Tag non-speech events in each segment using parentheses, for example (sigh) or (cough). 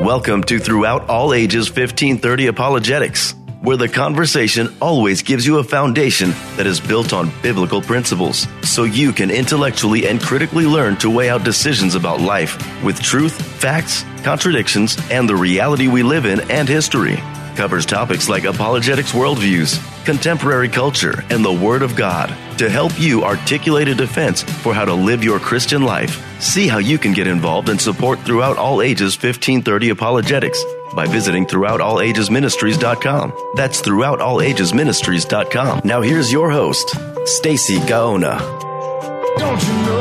Welcome to Throughout All Ages 1530 Apologetics, where the conversation always gives you a foundation that is built on biblical principles, so you can intellectually and critically learn to weigh out decisions about life with truth, facts, contradictions, and the reality we live in and history. Covers topics like apologetics worldviews, contemporary culture, and the Word of God to help you articulate a defense for how to live your Christian life. See how you can get involved and support Throughout All Ages 1530 Apologetics by visiting throughoutallagesministries.com. That's throughoutallagesministries.com. Now here's your host, Stacy Gaona. Don't you know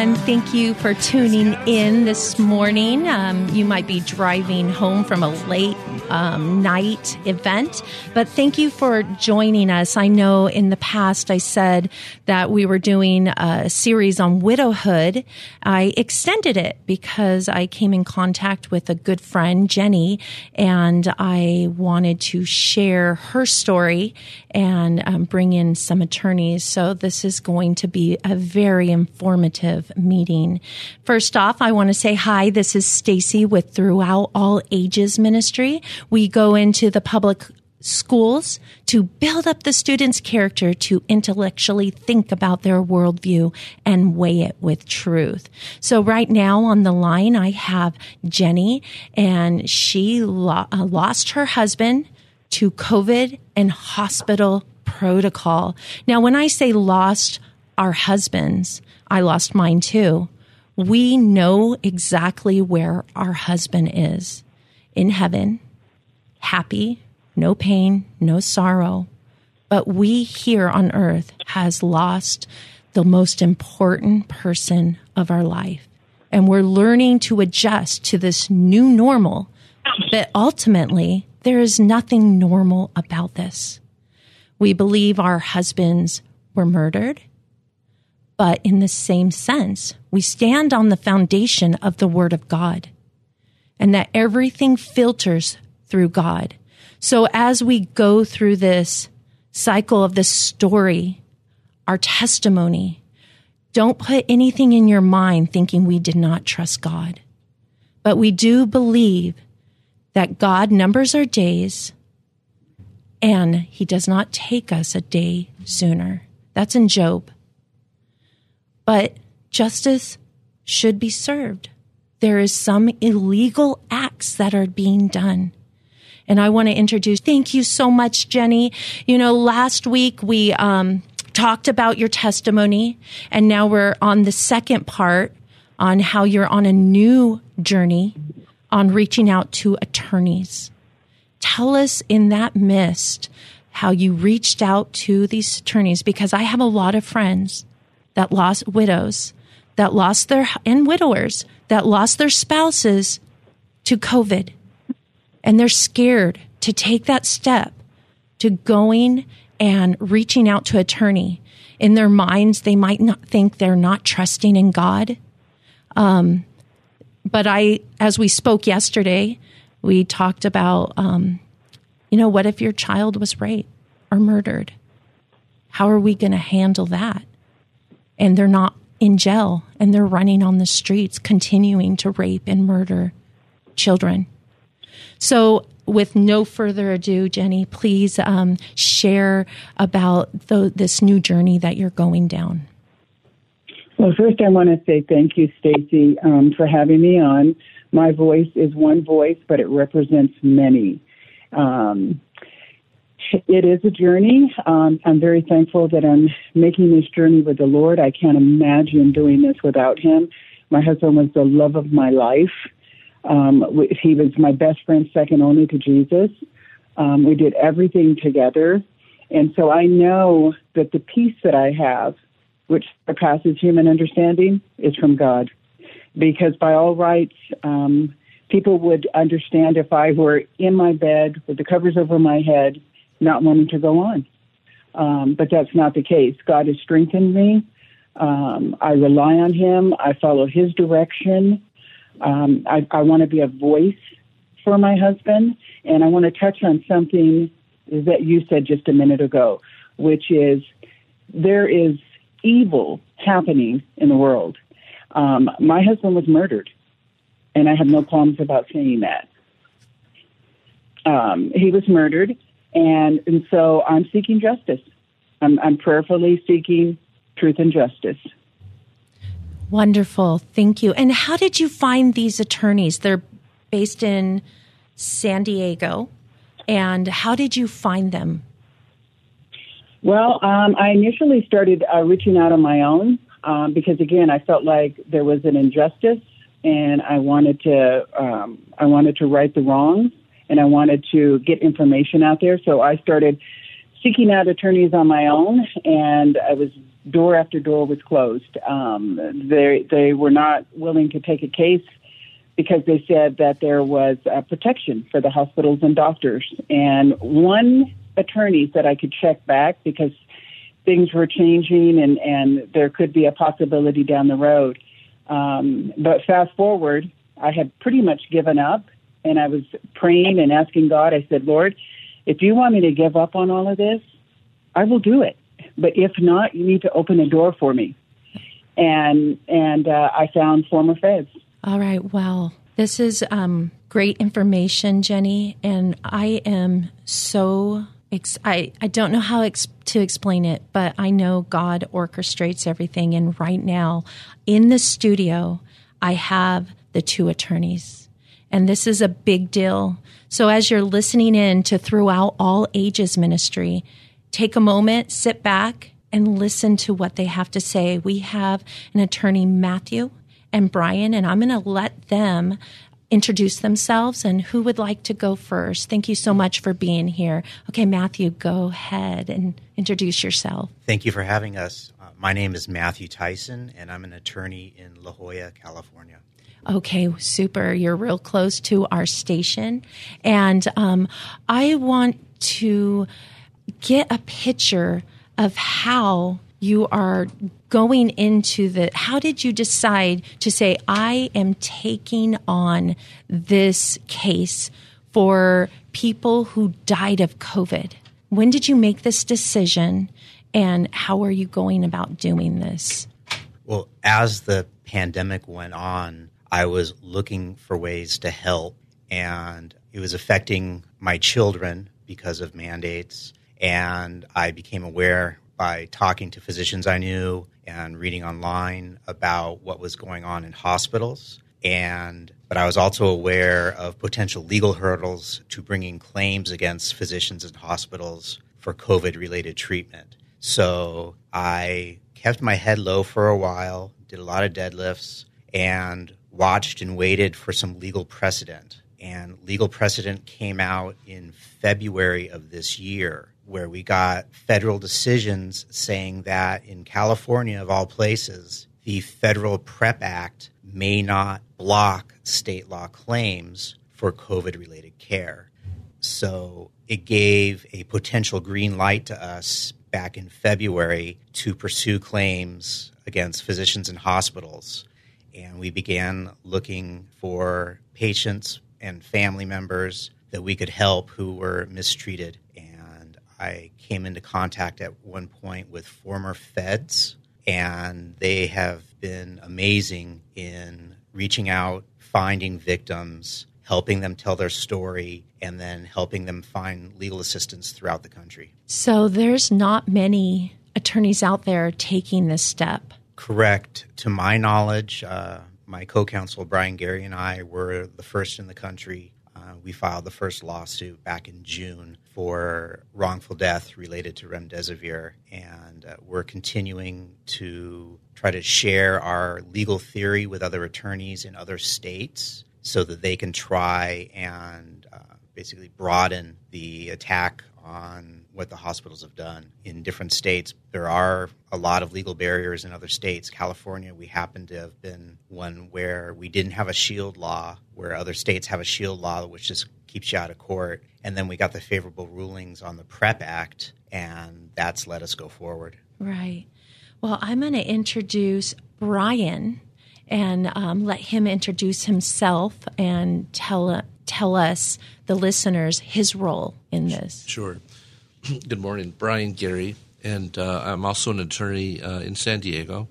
everyone, thank you for tuning in this morning. Um, you might be driving home from a late um, night event, but thank you for joining us. I know in the past I said that we were doing a series on widowhood. I extended it because I came in contact with a good friend, Jenny, and I wanted to share her story and um, bring in some attorneys. So this is going to be a very informative meeting. First off, I want to say hi. This is Stacy with Throughout All Ages Ministry. We go into the public schools to build up the student's character to intellectually think about their worldview and weigh it with truth. So right now on the line, I have Jenny and she lo- uh, lost her husband to COVID and hospital protocol. Now, when I say lost our husbands, I lost mine too. We know exactly where our husband is in heaven, happy, no pain, no sorrow. But we here on earth has lost the most important person of our life. And we're learning to adjust to this new normal. But ultimately, there is nothing normal about this. We believe our husbands were murdered. But in the same sense, we stand on the foundation of the Word of God and that everything filters through God. So as we go through this cycle of this story, our testimony, don't put anything in your mind thinking we did not trust God. But we do believe that God numbers our days and he does not take us a day sooner. That's in Job. But justice should be served. There is some illegal acts that are being done. And I want to introduce, thank you so much, Jenny. You know, last week we, um, talked about your testimony and now we're on the second part on how you're on a new journey on reaching out to attorneys. Tell us in that mist how you reached out to these attorneys because I have a lot of friends that lost widows, that lost their, and widowers that lost their spouses to COVID. And they're scared to take that step to going and reaching out to attorney. In their minds, they might not think they're not trusting in God. Um, but I, as we spoke yesterday, we talked about, um, you know, what if your child was raped or murdered? How are we going to handle that? And they're not in jail and they're running on the streets, continuing to rape and murder children. So, with no further ado, Jenny, please um, share about the, this new journey that you're going down. Well, first, I want to say thank you, Stacy, um, for having me on. My voice is one voice, but it represents many. Um, it is a journey. Um, I'm very thankful that I'm making this journey with the Lord. I can't imagine doing this without Him. My husband was the love of my life. Um, he was my best friend, second only to Jesus. Um, we did everything together. And so I know that the peace that I have, which surpasses human understanding, is from God. Because by all rights, um, people would understand if I were in my bed with the covers over my head, not wanting to go on. Um, but that's not the case. God has strengthened me. Um, I rely on Him. I follow His direction. Um, I, I want to be a voice for my husband, and I want to touch on something that you said just a minute ago, which is there is evil happening in the world. Um, my husband was murdered, and I have no qualms about saying that. Um, he was murdered, and and so I'm seeking justice. I'm, I'm prayerfully seeking truth and justice. Wonderful. Thank you. And how did you find these attorneys? They're based in San Diego. And how did you find them? Well, um, I initially started uh, reaching out on my own um, because, again, I felt like there was an injustice, and I wanted to um, I wanted to right the wrongs, and I wanted to get information out there. So I started seeking out attorneys on my own, and I was door after door was closed. Um, they they were not willing to take a case because they said that there was protection for the hospitals and doctors. And one attorney said I could check back because things were changing and and there could be a possibility down the road. Um, but fast forward, I had pretty much given up, and I was praying and asking God. I said, Lord if you want me to give up on all of this, I will do it. But if not, you need to open a door for me. And and uh, I found former feds. All right. Well, this is um, great information, Jenny, and I am so. Ex- I, I don't know how ex- to explain it, but I know God orchestrates everything. And right now, in the studio, I have the two attorneys. And this is a big deal so as you're listening in to Throughout All Ages Ministry, take a moment, sit back, and listen to what they have to say. We have an attorney, Matthew and Brian, and I'm going to let them introduce themselves and who would like to go first. Thank you so much for being here. Okay, Matthew, go ahead and introduce yourself. Thank you for having us. Uh, my name is Matthew Tyson, and I'm an attorney in La Jolla, California okay, super, you're real close to our station. And um, I want to get a picture of how you are going into the how did you decide to say i am taking on this case for people who died of covid when did you make this decision and how are you going about doing this well as the pandemic went on I was looking for ways to help, and it was affecting my children because of mandates. And I became aware by talking to physicians I knew and reading online about what was going on in hospitals. And but I was also aware of potential legal hurdles to bringing claims against physicians and hospitals for COVID related treatment. So I kept my head low for a while, did a lot of deadlifts, and watched and waited for some legal precedent. And legal precedent came out in February of this year, where we got federal decisions saying that in California, of all places, the Federal PREP Act may not block state law claims for COVID related care. So it gave a potential green light to us back in February to pursue claims against physicians and hospitals and we began looking for patients and family members that we could help who were mistreated. I came into contact at one point with former feds, and they have been amazing in reaching out, finding victims, helping them tell their story, and then helping them find legal assistance throughout the country. So there's not many attorneys out there taking this step correct. To my knowledge, uh, my co counsel Brian Garrie and I were the first in the country. Uh, we filed the first lawsuit back in June for wrongful death related to remdesivir, and uh, we're continuing to try to share our legal theory with other attorneys in other states so that they can try and uh, basically broaden the attack on what the hospitals have done in different states. There are a lot of legal barriers in other states. California, we happen to have been one where we didn't have a shield law, where other states have a shield law, which just keeps you out of court. And then we got the favorable rulings on the PREP Act, and that's let us go forward. Right. Well, I'm going to introduce Brian and um, let him introduce himself and tell tell us the listeners his role in this. Sure. (clears throat) Good morning, Brian Garrie, and uh, I'm also an attorney uh, in San Diego,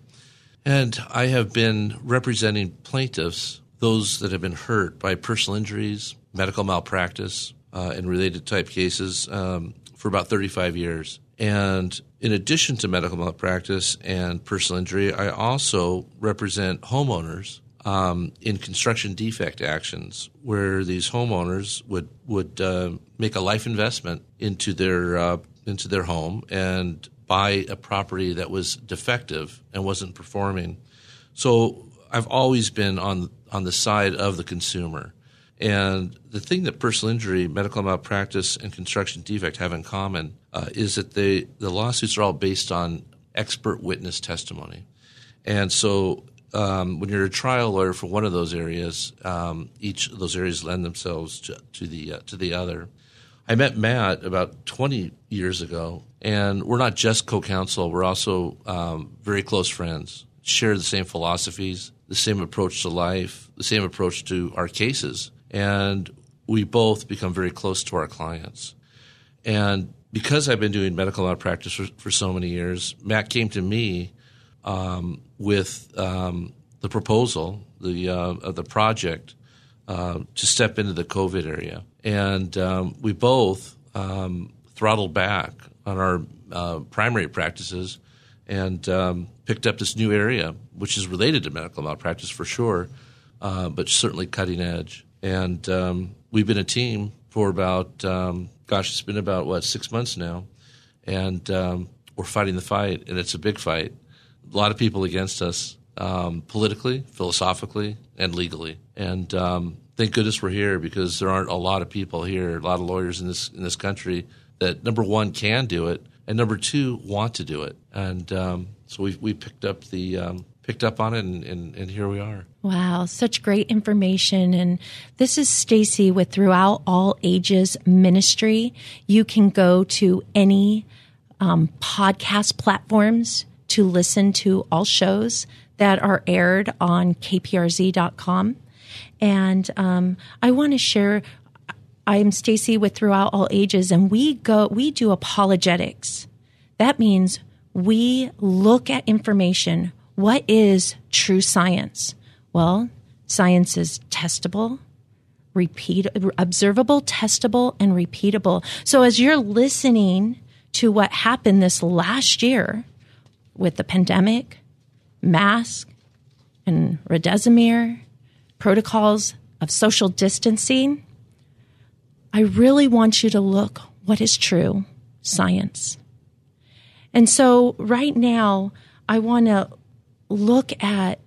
and I have been representing plaintiffs, those that have been hurt by personal injuries, medical malpractice, uh, and related type cases um, for about 35 years. And in addition to medical malpractice and personal injury, I also represent homeowners um, in construction defect actions, where these homeowners would would uh, make a life investment into their uh, into their home and buy a property that was defective and wasn't performing. So I've always been on on the side of the consumer. And the thing that personal injury, medical malpractice, and construction defect have in common uh, is that they the lawsuits are all based on expert witness testimony. And so um, when you're a trial lawyer for one of those areas, um, each of those areas lend themselves to, to the uh, to the other. I met Matt about 20 years ago, and we're not just co-counsel; we're also um, very close friends. Share the same philosophies, the same approach to life, the same approach to our cases, and we both become very close to our clients. And because I've been doing medical malpractice for, for so many years, Matt came to me um, with um, the proposal, the uh, of the project uh, to step into the COVID area, and um, we both um, throttled back on our uh, primary practices and um, picked up this new area, which is related to medical malpractice for sure, uh, but certainly cutting edge. And um, we've been a team for about gosh, it's been about what six months now, and we're fighting the fight, and it's a big fight a lot of people against us um, politically, philosophically, and legally. And um, thank goodness we're here because there aren't a lot of people here, a lot of lawyers in this in this country that number one can do it, and number two want to do it. And um, so we we picked up the um, picked up on it, and, and, and, here we are. Wow, such great information. And this is Stacy with Throughout All Ages Ministry. You can go to any um, podcast platforms to listen to all shows that are aired on kprz.com. And um, I want to share. I'm Stacy with Throughout All Ages, and we go. We do apologetics. That means we look at information. What is true science? Well, science is testable, repeat, observable, testable, and repeatable. So as you're listening to what happened this last year, with the pandemic, mask and remdesivir, protocols of social distancing, I really want you to look what is true science. And so right now, I want to look at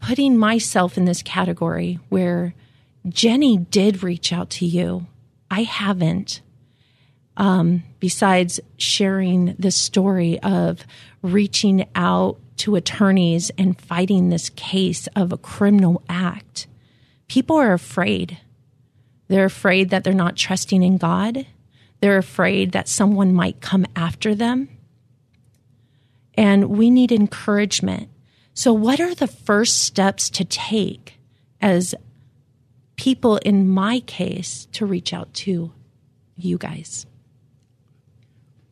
putting myself in this category where Jenny did reach out to you. I haven't. Um, besides sharing the story of reaching out to attorneys and fighting this case of a criminal act, people are afraid. They're afraid that they're not trusting in God. They're afraid that someone might come after them. And we need encouragement. So, what are the first steps to take as people in my case to reach out to you guys?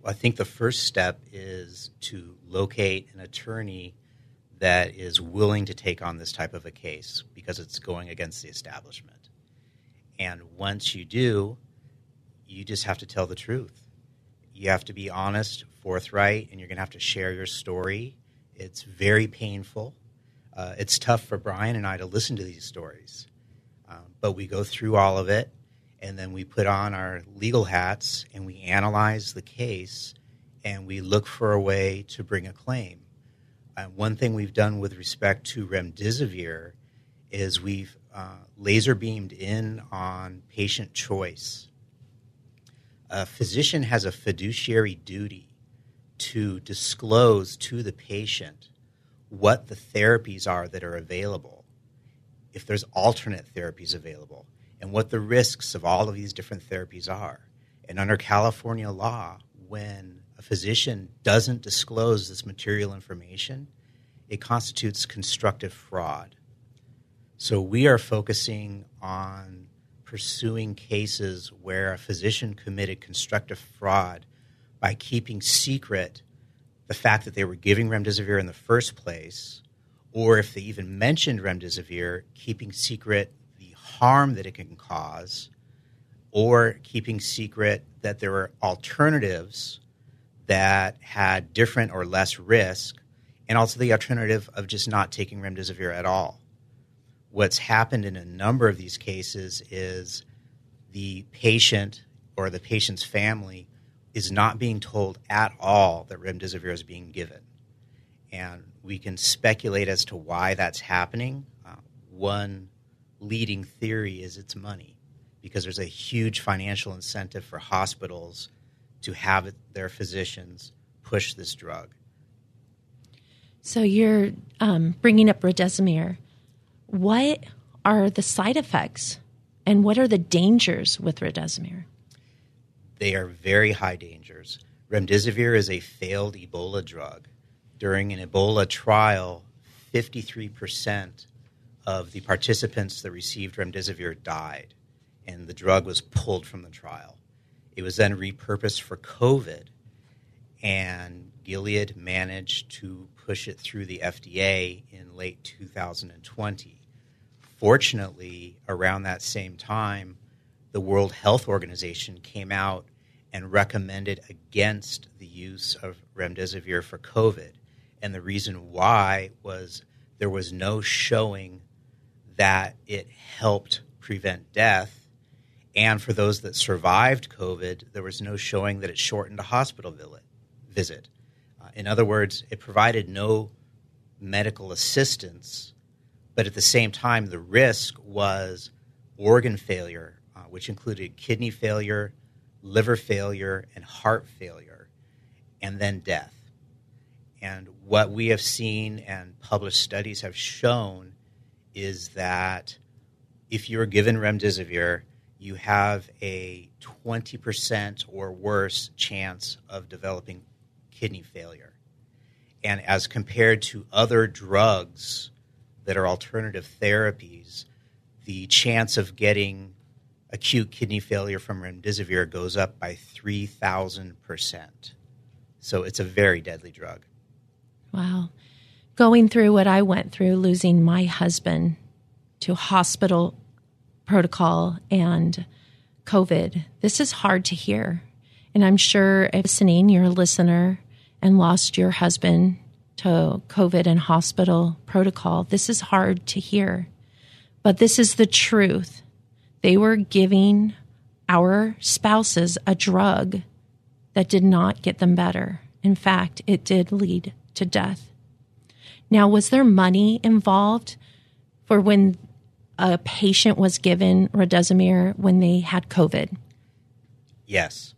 Well, I think the first step is to locate an attorney that is willing to take on this type of a case because it's going against the establishment. And once you do, you just have to tell the truth. You have to be honest, forthright, and you're going to have to share your story. It's very painful. Uh, it's tough for Brian and I to listen to these stories, um, but we go through all of it and then we put on our legal hats and we analyze the case and we look for a way to bring a claim. Uh, one thing we've done with respect to remdesivir is we've uh, laser beamed in on patient choice. A physician has a fiduciary duty to disclose to the patient what the therapies are that are available, if there's alternate therapies available, and what the risks of all of these different therapies are. And under California law, when a physician doesn't disclose this material information, it constitutes constructive fraud. So we are focusing on pursuing cases where a physician committed constructive fraud by keeping secret the fact that they were giving remdesivir in the first place, or if they even mentioned remdesivir, keeping secret the harm that it can cause, or keeping secret that there were alternatives that had different or less risk, and also the alternative of just not taking remdesivir at all. What's happened in a number of these cases is the patient or the patient's family is not being told at all that remdesivir is being given. And we can speculate as to why that's happening. Uh, one leading theory is it's money, because there's a huge financial incentive for hospitals to have their physicians push this drug. So you're um, bringing up remdesivir. What are the side effects, and what are the dangers with remdesivir? They are very high dangers. Remdesivir is a failed Ebola drug. During an Ebola trial, 53% of the participants that received remdesivir died, and the drug was pulled from the trial. It was then repurposed for COVID, and Gilead managed to push it through the FDA in late 2020. Fortunately, around that same time, the World Health Organization came out and recommended against the use of remdesivir for COVID. And the reason why was there was no showing that it helped prevent death. And for those that survived COVID, there was no showing that it shortened a hospital visit. Uh, in other words, it provided no medical assistance, but at the same time, the risk was organ failure, uh, which included kidney failure, liver failure, and heart failure, and then death. And what we have seen and published studies have shown is that if you're given remdesivir, you have a 20% or worse chance of developing kidney failure. And as compared to other drugs that are alternative therapies, the chance of getting acute kidney failure from remdesivir goes up by 3,000%. So it's a very deadly drug. Wow. Going through what I went through, losing my husband to hospital protocol and COVID, this is hard to hear. And I'm sure if listening, you're a listener and lost your husband to COVID and hospital protocol, this is hard to hear. But this is the truth. They were giving our spouses a drug that did not get them better. In fact, it did lead to death. Now, was there money involved for when a patient was given remdesivir when they had COVID? Yes.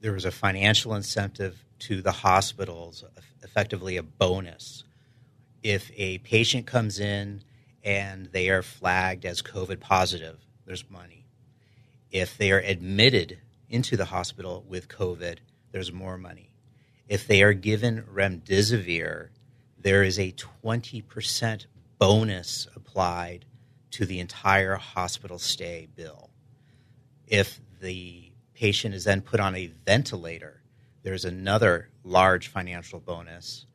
There was a financial incentive to the hospitals, effectively a bonus. If a patient comes in and they are flagged as COVID positive, there's money. If they are admitted into the hospital with COVID, there's more money. If they are given remdesivir, there is a 20% bonus applied to the entire hospital stay bill. If the patient is then put on a ventilator, there's another large financial bonus.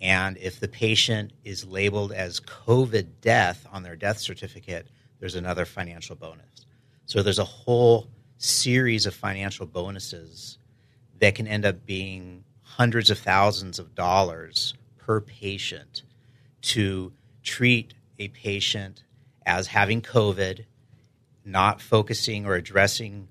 And if the patient is labeled as COVID death on their death certificate, there's another financial bonus. So there's a whole series of financial bonuses that can end up being hundreds of thousands of dollars per patient to treat a patient as having COVID, not focusing or addressing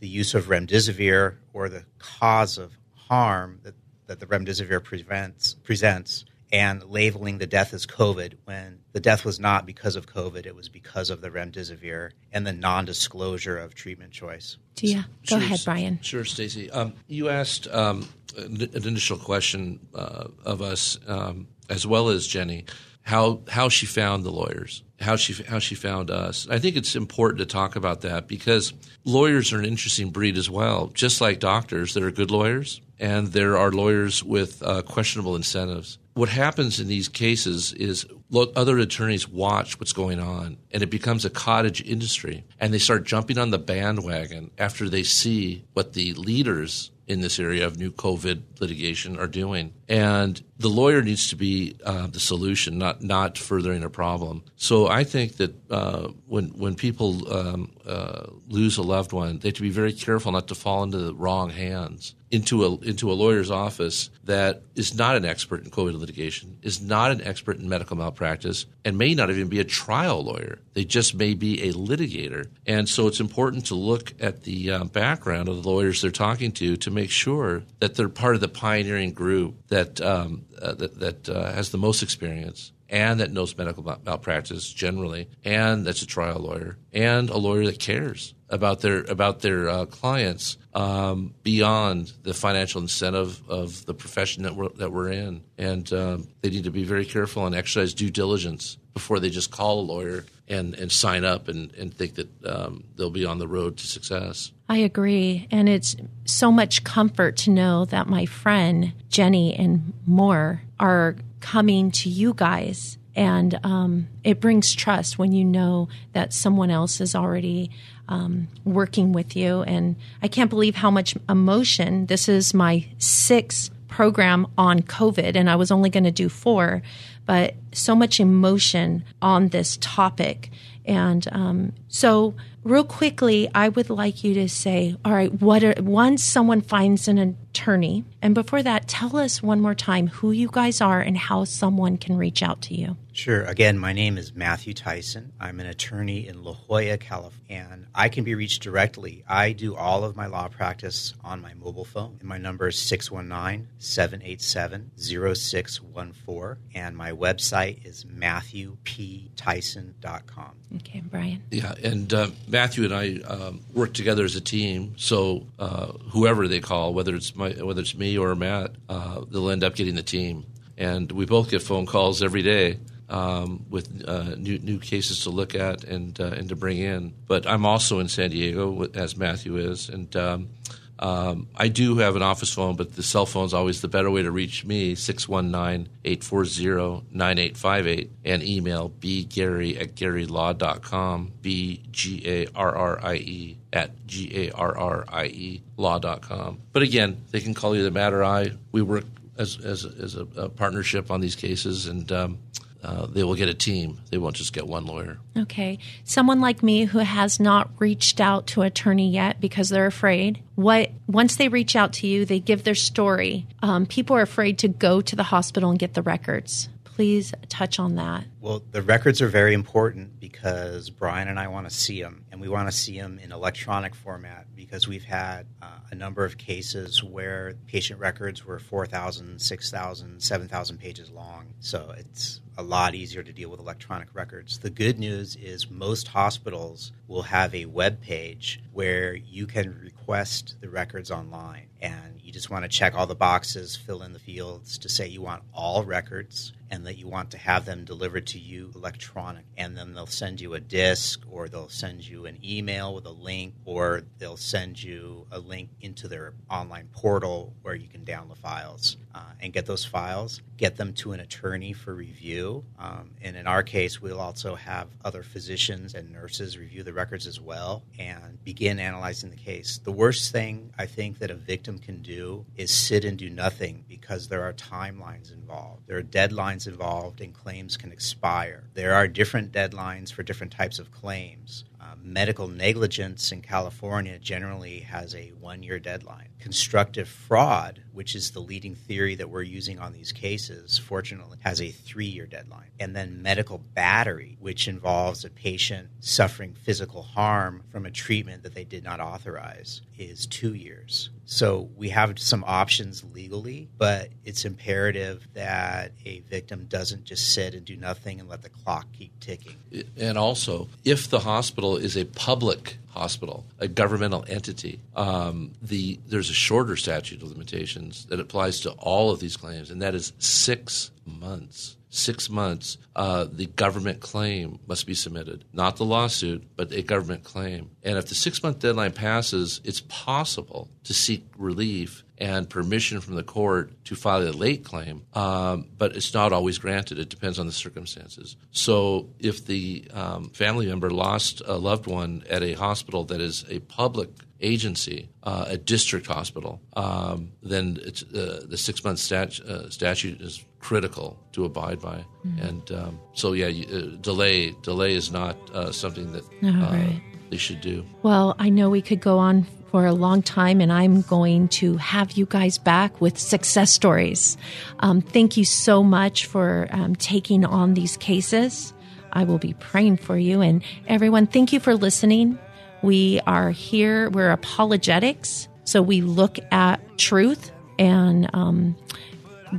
the use of remdesivir or the cause of harm that, that the remdesivir prevents, presents and labeling the death as COVID when the death was not because of COVID, it was because of the remdesivir and the non-disclosure of treatment choice. Yeah, go Sure, ahead, Brian. Sure, Stacy. Um, you asked um, an an initial question uh, of us, um, as well as Jenny, how how she found the lawyers, how she how she found us. I think it's important to talk about that because lawyers are an interesting breed as well. Just like doctors, there are good lawyers, and there are lawyers with uh, questionable incentives. What happens in these cases is other attorneys watch what's going on, and it becomes a cottage industry, and they start jumping on the bandwagon after they see what the leaders in this area of new COVID litigation are doing. And the lawyer needs to be uh, the solution, not not furthering a problem. So I think that uh, when when people um, uh, lose a loved one, they have to be very careful not to fall into the wrong hands. Into a into a lawyer's office that is not an expert in COVID litigation, is not an expert in medical malpractice, and may not even be a trial lawyer. They just may be a litigator. And so it's important to look at the uh, background of the lawyers they're talking to to make sure that they're part of the pioneering group that um, uh, that, that uh, has the most experience and that knows medical mal- malpractice generally, and that's a trial lawyer, and a lawyer that cares about their about their uh, clients um, beyond the financial incentive of the profession that we're that we're in, and um, they need to be very careful and exercise due diligence before they just call a lawyer and, and sign up and, and think that um, they'll be on the road to success. I agree. And it's so much comfort to know that my friend Jenny and more are coming to you guys. And um, it brings trust when you know that someone else is already um, working with you. And I can't believe how much emotion. This is my sixth program on COVID, and I was only going to do four, but so much emotion on this topic. And um, so, real quickly, I would like you to say, all right, what are, once someone finds an attorney, and before that, tell us one more time who you guys are and how someone can reach out to you. Sure. Again, my name is Matthew Tyson. I'm an attorney in La Jolla, California, and I can be reached directly. I do all of my law practice on my mobile phone. And my number is 619 787 0614, and my website is matthewptyson.com. Okay, Brian. Yeah, and uh, Matthew and I um, work together as a team. So uh, whoever they call, whether it's my, whether it's me or Matt, uh, they'll end up getting the team. And we both get phone calls every day um, with uh, new new cases to look at and uh, and to bring in. But I'm also in San Diego, as Matthew is, and. Um, um, I do have an office phone, but the cell phone is always the better way to reach me, 619-840-9858, and email bgarrie at garrielaw.com, B-G-A-R-R-I-E at G-A-R-R-I-E law.com. But again, they can call either Matt or I. We work as, as, as a, a partnership on these cases, and um, uh, they will get a team. They won't just get one lawyer. Okay. Someone like me who has not reached out to attorney yet because they're afraid. What once they reach out to you, they give their story. Um, people are afraid to go to the hospital and get the records. Please touch on that. Well, the records are very important because Brian and I want to see them, and we want to see them in electronic format because we've had uh, a number of cases where patient records were 4,000, 6,000, 7,000 pages long. So it's a lot easier to deal with electronic records. The good news is most hospitals will have a web page where you can request the records online and you just want to check all the boxes, fill in the fields to say you want all records and that you want to have them delivered to you electronic. And then they'll send you a disk or they'll send you an email with a link or they'll send you a link into their online portal where you can download files uh, and get those files, get them to an attorney for review. Um, and in our case, we'll also have other physicians and nurses review the records as well and begin analyzing the case. The worst thing I think that a victim can do is sit and do nothing because there are timelines involved. There are deadlines involved and claims can expire. There are different deadlines for different types of claims. Uh, medical negligence in California generally has a one year deadline. Constructive fraud, which is the leading theory that we're using on these cases, fortunately, has a three year deadline. And then medical battery, which involves a patient suffering physical harm from a treatment that they did not authorize, is two years. So we have some options legally, but it's imperative that a victim doesn't just sit and do nothing and let the clock keep ticking. And also, if the hospital is a public hospital, a governmental entity, um, the there's a shorter statute of limitations that applies to all of these claims, and that is six months. Six months, uh, the government claim must be submitted, not the lawsuit, but a government claim. And if the six month deadline passes, it's possible to seek relief and permission from the court to file a late claim, um, but it's not always granted. It depends on the circumstances. So if the um, family member lost a loved one at a hospital that is a public agency, uh, a district hospital, um, then uh, the six month uh, statute is critical to abide by. Mm-hmm. And um, so, yeah, uh, delay delay is not uh, something that uh, right. they should do. Well, I know we could go on for a long time, and I'm going to have you guys back with success stories. Um, thank you so much for um, taking on these cases. I will be praying for you. And everyone, thank you for listening. We are here, we're apologetics. So we look at truth and um,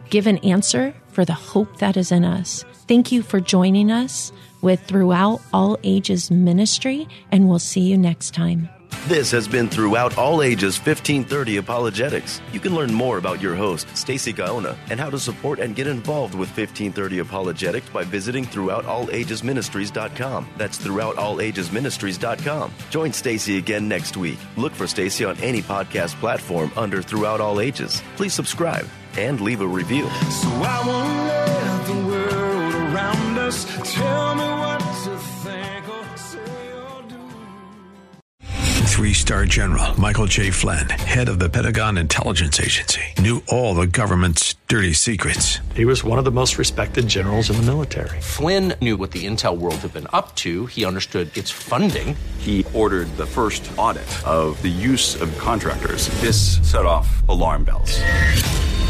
give an answer for the hope that is in us. Thank you for joining us with Throughout All Ages Ministry, and we'll see you next time. This has been Throughout All Ages 1530 Apologetics. You can learn more about your host, Stacy Gaona, and how to support and get involved with 1530 Apologetics by visiting throughoutallagesministries.com. That's throughoutallagesministries.com. Join Stacy again next week. Look for Stacy on any podcast platform under Throughout All Ages. Please subscribe and leave a review. So I won't let the world around us tell me what to think or say or do. Three star general Michael J. Flynn, head of the Pentagon Intelligence Agency, knew all the government's dirty secrets. He was one of the most respected generals in the military. Flynn knew what the intel world had been up to, he understood its funding. He ordered the first audit of the use of contractors. This set off alarm bells.